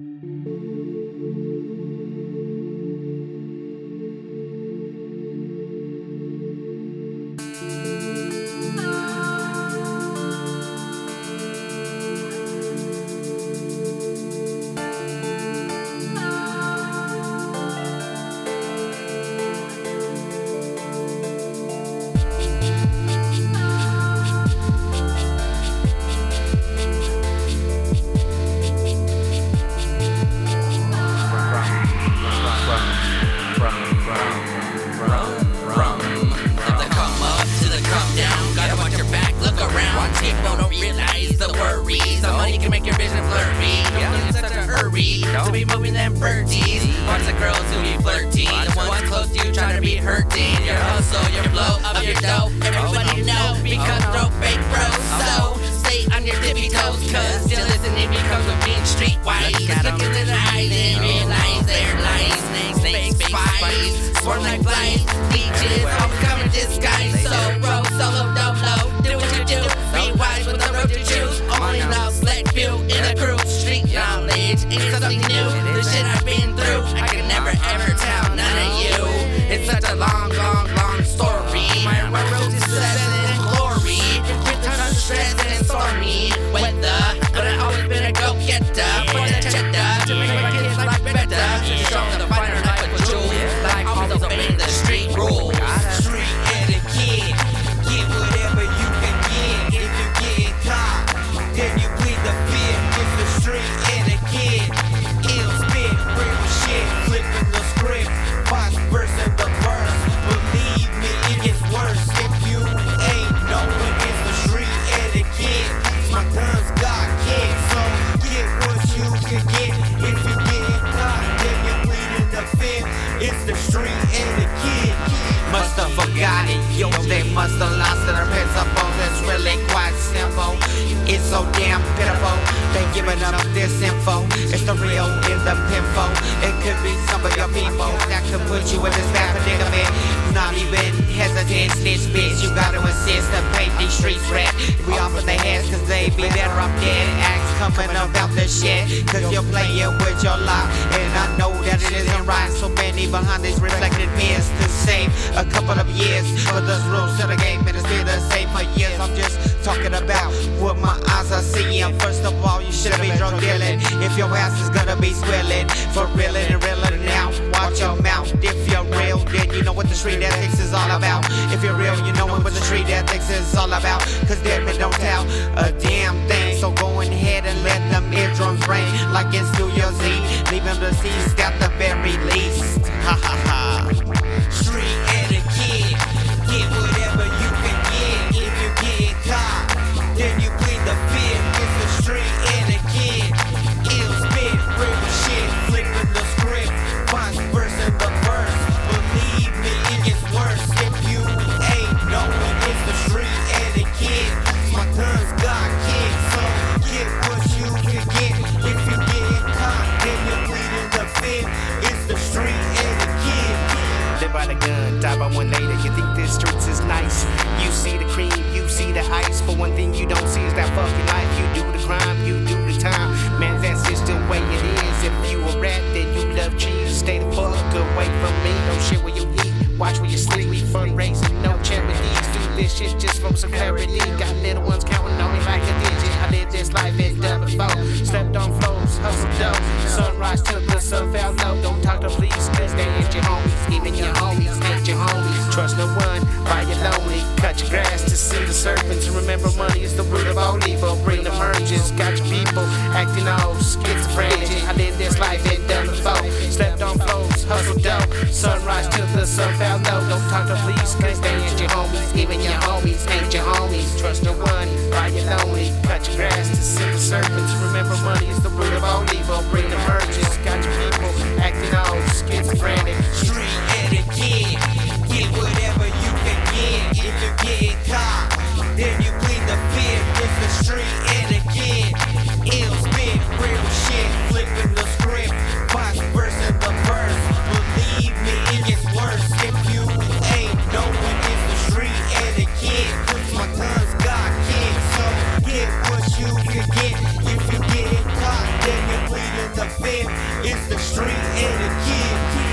to be moving them birdies. Watch the girls who be flirting. The ones close to you trying to be hurting. Your hustle, your flow of your dough. Everybody know because throw fake bros. So stay on your tippy toes, cause still listening becomes with being streetwise. Look into the eyes and realize they're lies. Snakes, snakes, spies. Swarm like flies. Leeches, they must have lost their principles. It's really quite simple. It's so damn pitiful. They giving up this info. It's the real in the pinfo. It could be some of your people that could put you in this bad predicament. Not even hesitant, snitch bitch. You gotta insist to paint these streets red. We off in their heads cause they be better off dead. Acts coming about the shit. Cause you're playing with your life. And I know that it isn't right. So many behind these reflected mirrors to save a couple of years. But there's rules to the game and it's been the same for years. I'm just talking about what my eyes are seeing. First of all, you should've been drug dealing. If your ass is gonna be swilling, for reeling and reeling now. Watch your mouth. If you're real, then you know what the street ethics is all about. If you're real, you know what the street ethics is all about. Cause dead men don't tell a damn thing. So go ahead and let them eardrums ring like it's New Year's Eve. Leave them deceased at the very least. Ha ha ha. Streets is nice? You see the cream, you see the ice. But one thing you don't see is that fucking life. You do the crime, you do the time. Man, that's just the way it is. If you a rat, then you love cheese. Stay the fuck away from me. Don't shit where you eat. Watch where you sleep. We fundraising, no charities. Do this shit just for some clarity. Got little ones counting on me like a digit. I live this life in double four. Slept on floors, hustled dough. Sunrise till the sun fell low. Don't talk to police, The fell. Don't talk to police, cause they ain't your homies. Even your homies ain't your homies. Trust no one, It's the street and the kid.